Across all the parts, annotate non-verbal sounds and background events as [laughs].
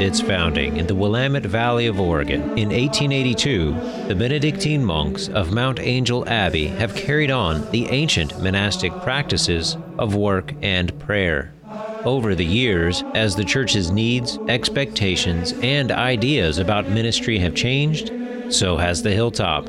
Since its founding in the Willamette Valley of Oregon in 1882, the Benedictine monks of Mount Angel Abbey have carried on the ancient monastic practices of work and prayer. Over the years, as the church's needs, expectations, and ideas about ministry have changed, so has the hilltop.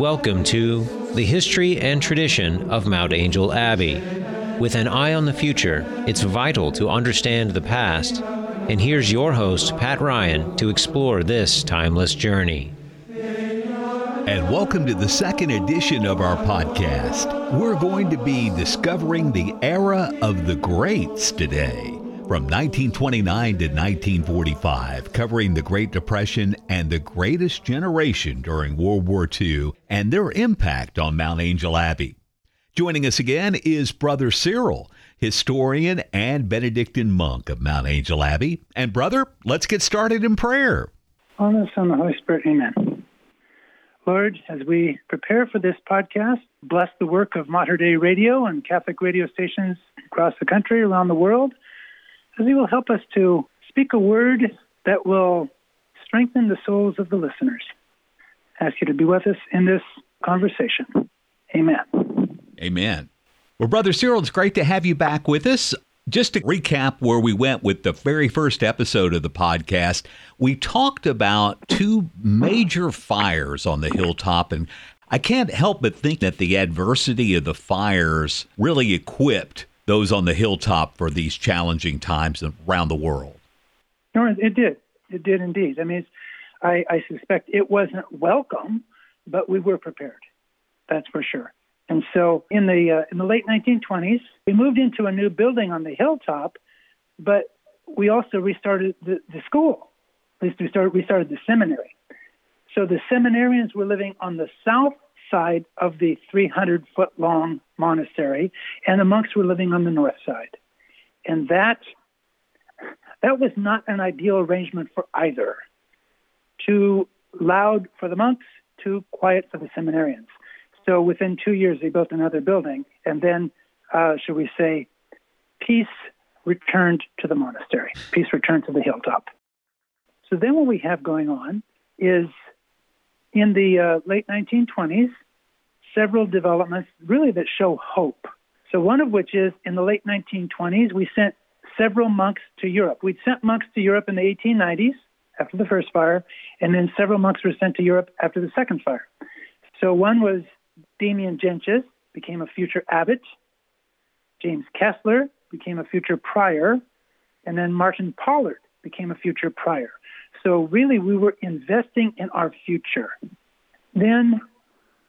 Welcome to the history and tradition of Mount Angel Abbey. With an eye on the future, it's vital to understand the past. And here's your host, Pat Ryan, to explore this timeless journey. And welcome to the second edition of our podcast. We're going to be discovering the era of the greats today. From 1929 to 1945, covering the Great Depression and the greatest generation during World War II and their impact on Mount Angel Abbey. Joining us again is Brother Cyril, historian and Benedictine monk of Mount Angel Abbey. And, brother, let's get started in prayer. On the Son, the Holy Spirit, amen. Lord, as we prepare for this podcast, bless the work of Mater Dei Radio and Catholic radio stations across the country, around the world as He will help us to speak a word that will strengthen the souls of the listeners. I ask you to be with us in this conversation. Amen. Amen. Well, Brother Cyril, it's great to have you back with us. Just to recap where we went with the very first episode of the podcast, we talked about two major fires on the hilltop. And I can't help but think that the adversity of the fires really equipped those on the hilltop for these challenging times around the world. No, it did. It did indeed. I mean, I, I suspect it wasn't welcome, but we were prepared. That's for sure. And so, in the uh, in the late 1920s, we moved into a new building on the hilltop, but we also restarted the, the school. At least we started we started the seminary. So the seminarians were living on the south side of the 300 foot long monastery, and the monks were living on the north side. And that that was not an ideal arrangement for either. Too loud for the monks, too quiet for the seminarians. So within two years, they built another building, and then, uh, should we say, peace returned to the monastery. Peace returned to the hilltop. So then, what we have going on is in the uh, late 1920s, several developments really that show hope. So, one of which is in the late 1920s, we sent several monks to Europe. We'd sent monks to Europe in the 1890s after the first fire, and then several monks were sent to Europe after the second fire. So, one was Damian Jentges, became a future abbot. James Kessler became a future prior. And then Martin Pollard became a future prior. So, really, we were investing in our future. Then,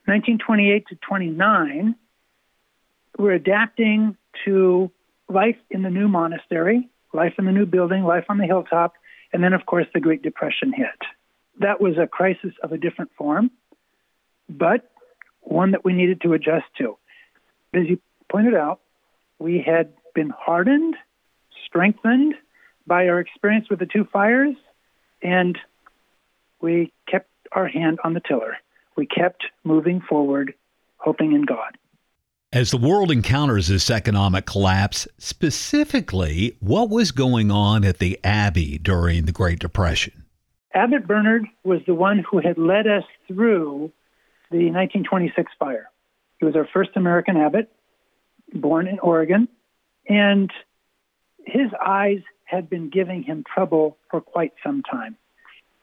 1928 to 29, we're adapting to life in the new monastery, life in the new building, life on the hilltop, and then, of course, the Great Depression hit. That was a crisis of a different form, but one that we needed to adjust to. As you pointed out, we had been hardened, strengthened by our experience with the two fires, and we kept our hand on the tiller. We kept moving forward, hoping in God. As the world encounters this economic collapse, specifically, what was going on at the Abbey during the Great Depression? Abbot Bernard was the one who had led us through the 1926 fire. He was our first American abbot, born in Oregon, and his eyes had been giving him trouble for quite some time.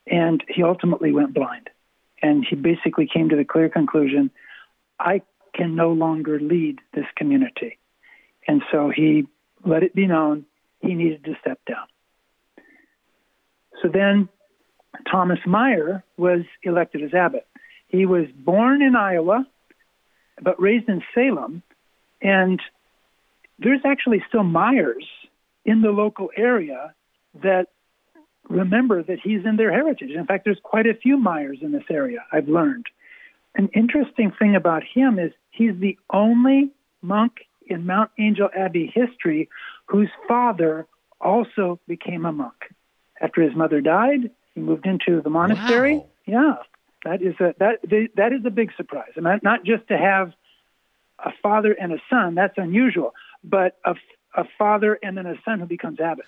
And he ultimately went blind. And he basically came to the clear conclusion I can no longer lead this community. And so he let it be known he needed to step down. So then Thomas Meier was elected as abbot. He was born in Iowa, but raised in Salem. And there's actually still Myers in the local area that remember that he's in their heritage. In fact, there's quite a few Myers in this area, I've learned. An interesting thing about him is he's the only monk in Mount Angel Abbey history whose father also became a monk. After his mother died, he moved into the monastery. Wow. Yeah, that is a that that is a big surprise. Mean, not just to have a father and a son, that's unusual, but a, a father and then a son who becomes abbot.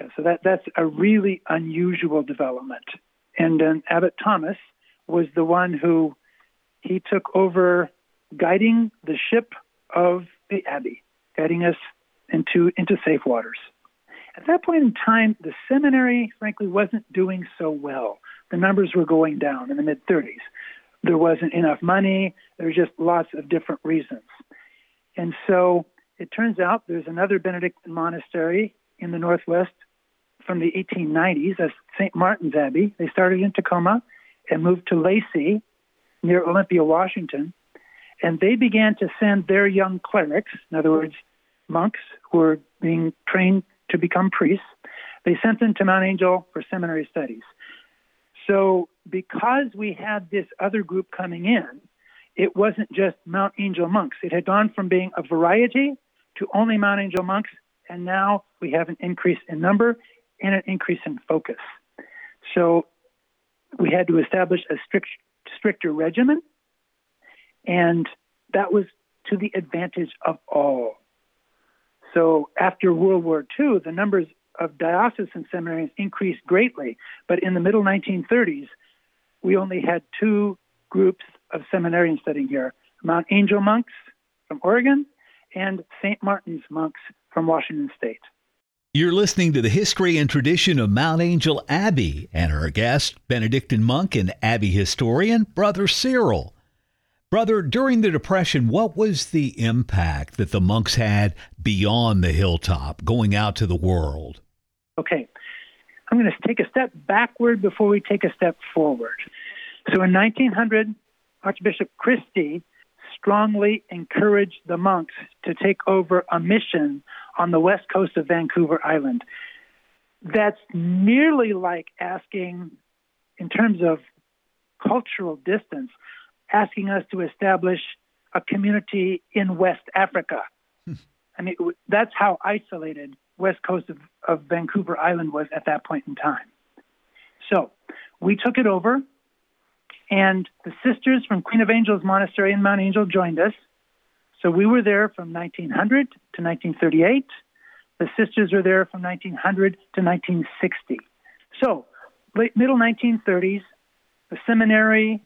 Yeah, so that, that's a really unusual development. And then Abbot Thomas was the one who he took over guiding the ship of the Abbey, guiding us into, into safe waters. At that point in time, the seminary, frankly, wasn't doing so well. The numbers were going down in the mid 30s. There wasn't enough money. There were just lots of different reasons. And so it turns out there's another Benedictine monastery in the Northwest from the 1890s. That's St. Martin's Abbey. They started in Tacoma and moved to Lacey near Olympia, Washington. And they began to send their young clerics, in other words, monks who were being trained to become priests, they sent them to Mount Angel for seminary studies. So, because we had this other group coming in, it wasn't just Mount Angel monks. It had gone from being a variety to only Mount Angel monks, and now we have an increase in number and an increase in focus. So, we had to establish a strict, stricter regimen, and that was to the advantage of all. So after World War II, the numbers of diocesan seminaries increased greatly. But in the middle 1930s, we only had two groups of seminarians studying here Mount Angel monks from Oregon and St. Martin's monks from Washington State. You're listening to the history and tradition of Mount Angel Abbey and our guest, Benedictine monk and Abbey historian, Brother Cyril. Brother, during the Depression, what was the impact that the monks had beyond the hilltop, going out to the world? Okay, I'm going to take a step backward before we take a step forward. So in 1900, Archbishop Christie strongly encouraged the monks to take over a mission on the west coast of Vancouver Island. That's nearly like asking, in terms of cultural distance, asking us to establish a community in West Africa. Hmm. I mean, that's how isolated west coast of, of Vancouver Island was at that point in time. So we took it over, and the sisters from Queen of Angels Monastery in Mount Angel joined us. So we were there from 1900 to 1938. The sisters were there from 1900 to 1960. So, late middle 1930s, the seminary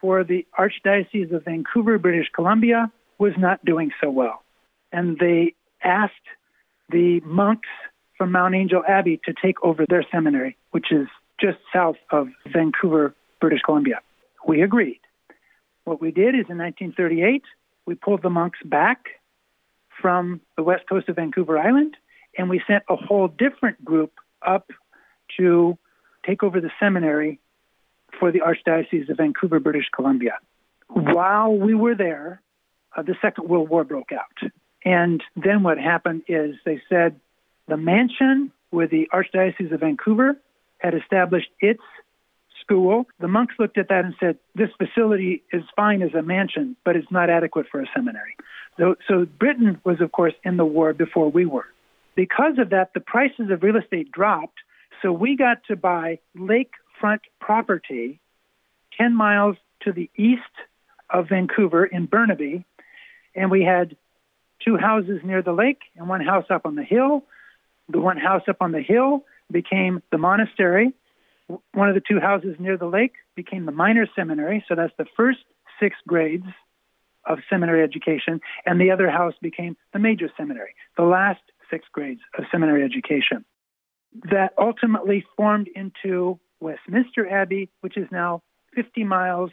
for the Archdiocese of Vancouver, British Columbia, was not doing so well. And they asked the monks from Mount Angel Abbey to take over their seminary, which is just south of Vancouver, British Columbia. We agreed. What we did is in 1938, we pulled the monks back from the west coast of Vancouver Island, and we sent a whole different group up to take over the seminary for the Archdiocese of Vancouver, British Columbia. While we were there, uh, the Second World War broke out. And then what happened is they said the mansion where the Archdiocese of Vancouver had established its school, the monks looked at that and said, This facility is fine as a mansion, but it's not adequate for a seminary. So, so Britain was, of course, in the war before we were. Because of that, the prices of real estate dropped. So we got to buy lake front property 10 miles to the east of Vancouver in Burnaby. And we had two houses near the lake and one house up on the hill. The one house up on the hill became the monastery. One of the two houses near the lake became the minor seminary. So that's the first six grades of seminary education. And the other house became the major seminary, the last six grades of seminary education. That ultimately formed into Westminster Abbey, which is now 50 miles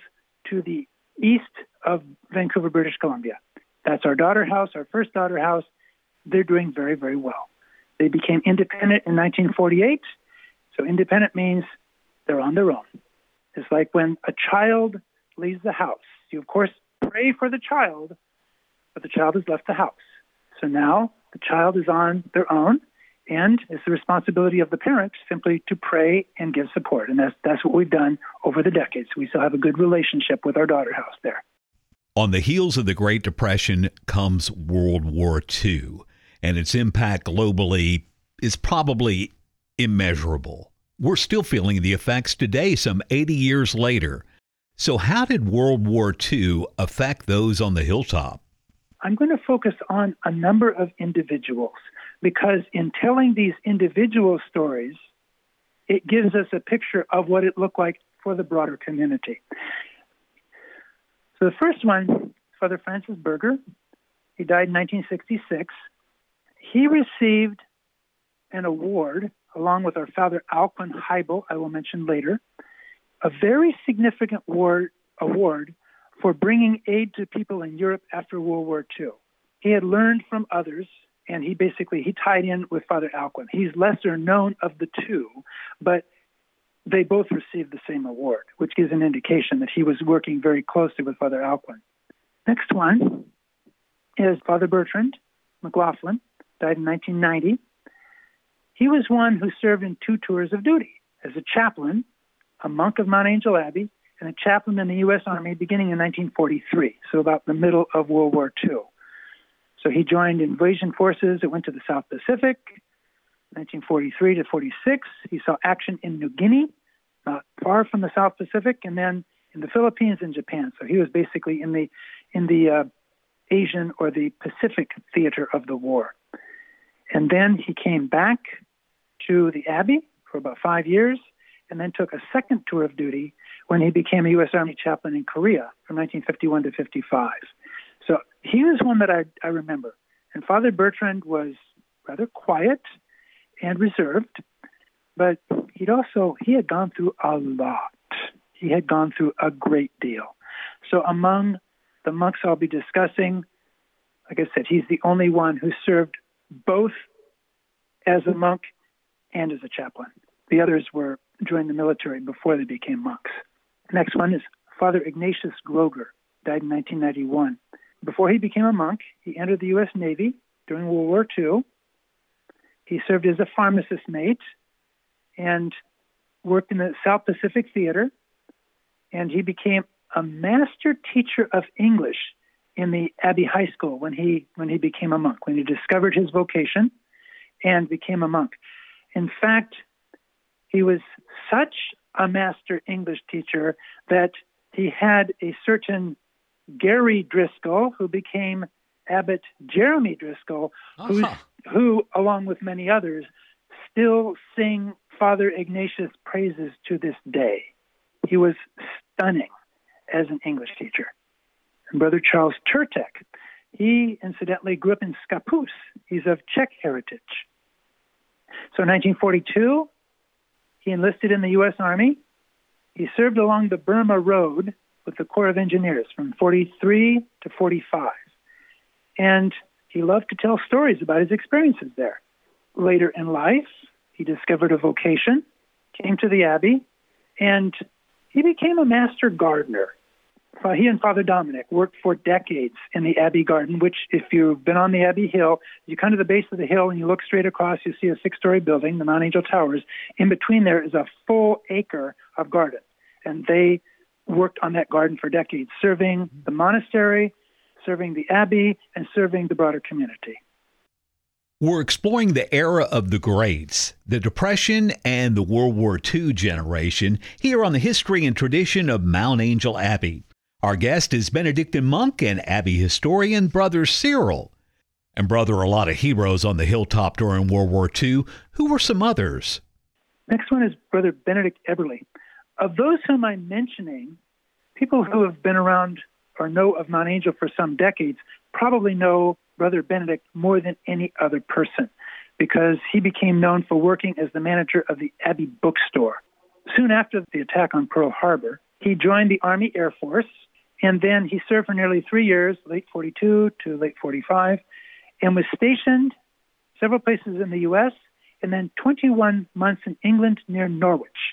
to the east of Vancouver, British Columbia. That's our daughter house, our first daughter house. They're doing very, very well. They became independent in 1948. So independent means they're on their own. It's like when a child leaves the house. You, of course, pray for the child, but the child has left the house. So now the child is on their own and it's the responsibility of the parents simply to pray and give support. And that's, that's what we've done over the decades. We still have a good relationship with our daughter house there. On the heels of the Great Depression comes World War II, and its impact globally is probably immeasurable. We're still feeling the effects today, some 80 years later. So, how did World War II affect those on the hilltop? I'm going to focus on a number of individuals because in telling these individual stories, it gives us a picture of what it looked like for the broader community. So the first one, Father Francis Berger, he died in 1966. He received an award along with our Father Alcuin Heibel, I will mention later, a very significant award, award for bringing aid to people in Europe after World War II. He had learned from others, and he basically he tied in with Father Alcuin. He's lesser known of the two, but they both received the same award, which gives an indication that he was working very closely with Father Alcuin. Next one is Father Bertrand McLaughlin, died in 1990. He was one who served in two tours of duty as a chaplain, a monk of Mount Angel Abbey, and a chaplain in the U.S. Army beginning in 1943, so about the middle of World War II. So he joined invasion forces that went to the South Pacific. 1943 to 46, he saw action in New Guinea, not far from the South Pacific, and then in the Philippines and Japan. So he was basically in the in the uh, Asian or the Pacific theater of the war. And then he came back to the Abbey for about five years, and then took a second tour of duty when he became a U.S. Army chaplain in Korea from 1951 to 55. So he was one that I, I remember. And Father Bertrand was rather quiet and reserved, but he'd also he had gone through a lot. He had gone through a great deal. So among the monks I'll be discussing, like I said, he's the only one who served both as a monk and as a chaplain. The others were joined the military before they became monks. Next one is Father Ignatius Groger, died in 1991. Before he became a monk, he entered the U.S. Navy during World War II. He served as a pharmacist mate and worked in the South Pacific Theater. And he became a master teacher of English in the Abbey High School when he when he became a monk, when he discovered his vocation and became a monk. In fact, he was such a master English teacher that he had a certain Gary Driscoll who became Abbot Jeremy Driscoll, uh-huh. who, along with many others, still sing Father Ignatius praises to this day. He was stunning as an English teacher. And Brother Charles Turtek, he incidentally grew up in Scappoose. He's of Czech heritage. So in 1942, he enlisted in the U.S. Army. He served along the Burma Road with the Corps of Engineers from 43 to 45. And he loved to tell stories about his experiences there. Later in life, he discovered a vocation, came to the Abbey, and he became a master gardener. Uh, he and Father Dominic worked for decades in the Abbey Garden, which, if you've been on the Abbey Hill, you come to the base of the hill and you look straight across, you see a six story building, the Mount Angel Towers. In between there is a full acre of garden. And they worked on that garden for decades, serving mm-hmm. the monastery, serving the Abbey, and serving the broader community. We're exploring the era of the greats, the Depression, and the World War II generation here on the history and tradition of Mount Angel Abbey. Our guest is Benedictine monk and Abbey historian Brother Cyril. And, brother, a lot of heroes on the hilltop during World War II. Who were some others? Next one is Brother Benedict Eberly. Of those whom I'm mentioning, people who have been around or know of Mount Angel for some decades probably know Brother Benedict more than any other person because he became known for working as the manager of the Abbey bookstore. Soon after the attack on Pearl Harbor, he joined the Army Air Force and then he served for nearly three years, late 42 to late 45, and was stationed several places in the U.S. and then 21 months in England near Norwich.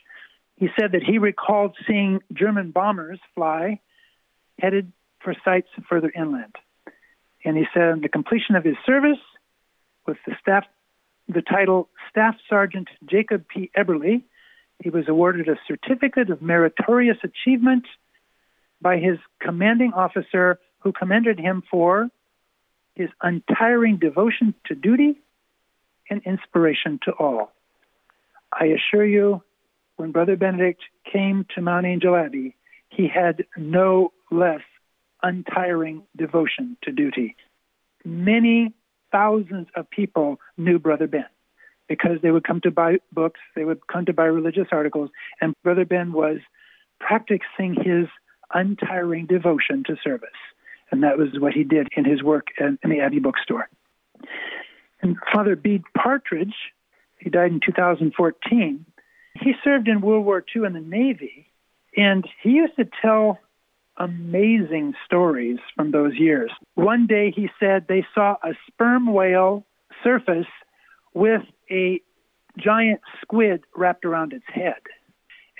He said that he recalled seeing German bombers fly headed for sites further inland. And he said on the completion of his service with the staff, the title Staff Sergeant Jacob P. Eberly, he was awarded a certificate of meritorious achievement by his commanding officer, who commended him for his untiring devotion to duty and inspiration to all. I assure you, when Brother Benedict came to Mount Angel Abbey, he had no less untiring devotion to duty. Many thousands of people knew Brother Ben because they would come to buy books, they would come to buy religious articles, and Brother Ben was practicing his untiring devotion to service. And that was what he did in his work in, in the Abbey bookstore. And Father Bede Partridge, he died in 2014, he served in World War II in the Navy, and he used to tell amazing stories from those years. One day he said they saw a sperm whale surface with a giant squid wrapped around its head.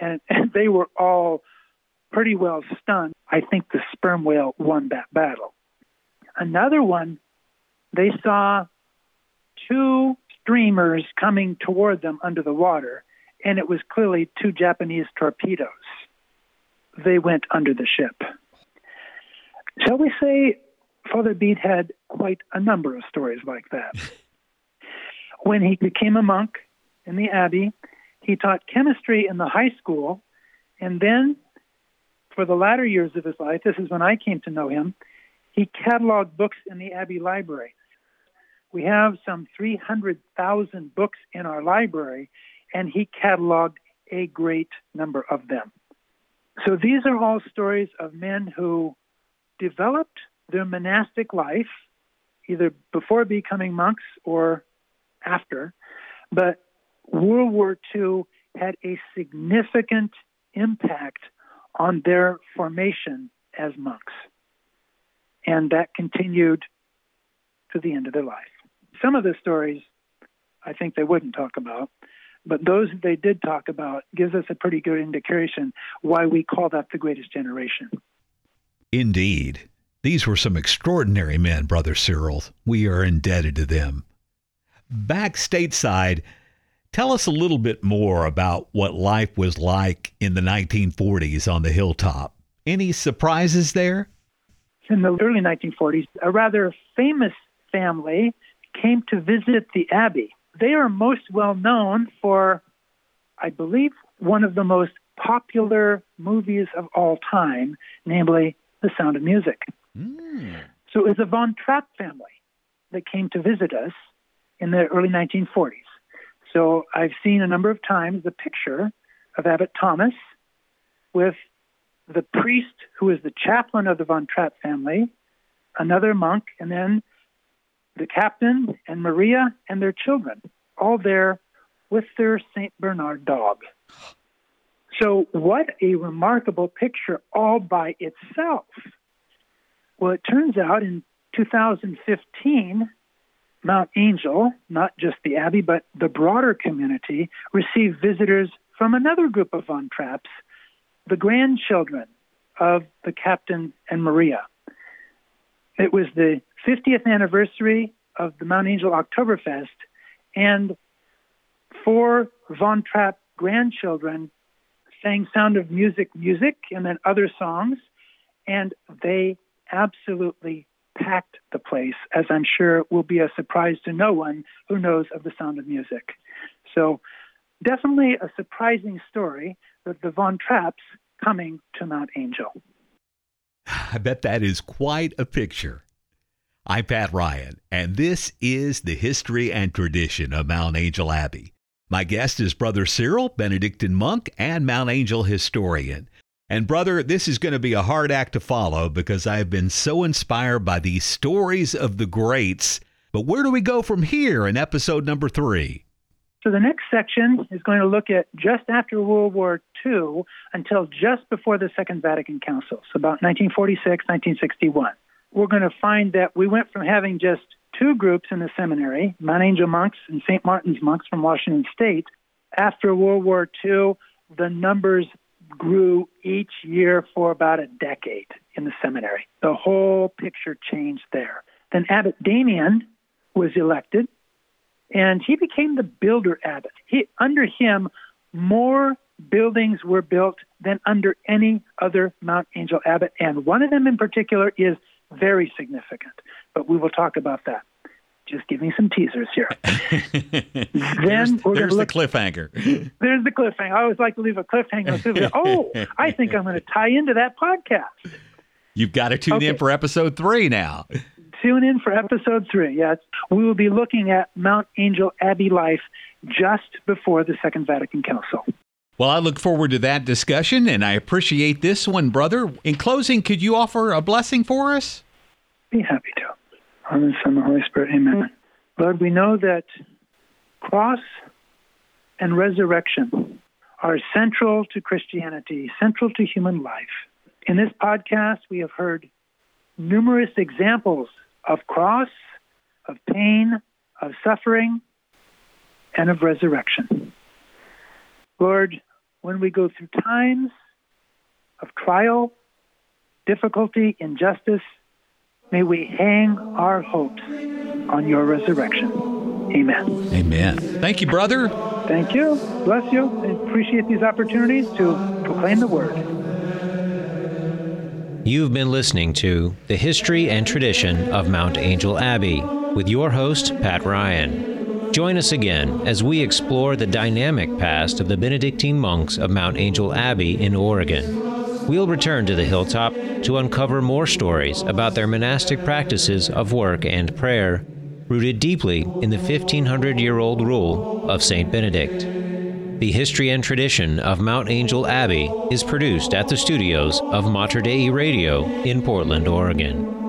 And, [laughs] and they were all pretty well stunned. I think the sperm whale won that battle. Another one, they saw two streamers coming toward them under the water, and it was clearly two Japanese torpedoes. They went under the ship. Shall we say Father Bede had quite a number of stories like that? [laughs] when he became a monk in the abbey, he taught chemistry in the high school, and then for the latter years of his life, this is when I came to know him, he cataloged books in the abbey library. We have some 300,000 books in our library, and he cataloged a great number of them. So these are all stories of men who developed their monastic life either before becoming monks or after, but World War II had a significant impact on their formation as monks. And that continued to the end of their life. Some of the stories I think they wouldn't talk about, but those they did talk about gives us a pretty good indication why we call that the greatest generation. Indeed. These were some extraordinary men, Brother Cyril. We are indebted to them. Back stateside, tell us a little bit more about what life was like in the 1940s on the hilltop. Any surprises there? In the early 1940s, a rather famous family came to visit the Abbey. They are most well known for, I believe, one of the most popular movies of all time, namely The Sound of Music. Mm. So it was the Von Trapp family that came to visit us in the early 1940s. So I've seen a number of times the picture of Abbot Thomas with the priest who is the chaplain of the Von Trapp family, another monk, and then the captain and Maria and their children, all there with their St. Bernard dog. So, what a remarkable picture all by itself. Well, it turns out in 2015, Mount Angel, not just the Abbey, but the broader community, received visitors from another group of Von Trapps, the grandchildren of the captain and Maria. It was the 50th anniversary of the Mount Angel Oktoberfest, and four Von Trapp grandchildren sang Sound of Music music and then other songs, and they absolutely packed the place, as I'm sure will be a surprise to no one who knows of the sound of music. So, definitely a surprising story that the Von Trapps coming to Mount Angel. [sighs] I bet that is quite a picture. I'm Pat Ryan, and this is the history and tradition of Mount Angel Abbey. My guest is Brother Cyril, Benedictine monk and Mount Angel historian. And, brother, this is going to be a hard act to follow because I have been so inspired by these stories of the greats. But where do we go from here in episode number three? So, the next section is going to look at just after World War II until just before the Second Vatican Council, so about 1946, 1961. We're going to find that we went from having just two groups in the seminary, Mount Angel monks and St. Martin's monks from Washington State. After World War II, the numbers grew each year for about a decade in the seminary. The whole picture changed there. Then Abbot Damian was elected, and he became the builder abbot. He, under him, more buildings were built than under any other Mount Angel abbot, and one of them in particular is very significant. But we will talk about that just give me some teasers here. [laughs] then we're there's the cliffhanger. [laughs] There's the cliffhanger. I always like to leave a cliffhanger. So oh, I think I'm going [laughs] to tie into that podcast. You've got to tune okay. in for episode three now. Tune in for episode three. Yes, we will be looking at Mount Angel Abbey life just before the Second Vatican Council. Well, I look forward to that discussion, and I appreciate this one, brother. In closing, could you offer a blessing for us? Be happy to. On the Son, the Holy Spirit. Amen. Lord, we know that cross and resurrection are central to Christianity, central to human life. In this podcast, we have heard numerous examples of cross, of pain, of suffering, and of resurrection. Lord, when we go through times of trial, difficulty, injustice, may we hang our hopes on your resurrection. Amen. Amen. Thank you, brother. Thank you. Bless you. I appreciate these opportunities to proclaim the word. You've been listening to The History and Tradition of Mount Angel Abbey with your host, Pat Ryan. Join us again as we explore the dynamic past of the Benedictine monks of Mount Angel Abbey in Oregon. We'll return to the hilltop to uncover more stories about their monastic practices of work and prayer, rooted deeply in the 1500 year old rule of St. Benedict. The history and tradition of Mount Angel Abbey is produced at the studios of Mater Dei Radio in Portland, Oregon.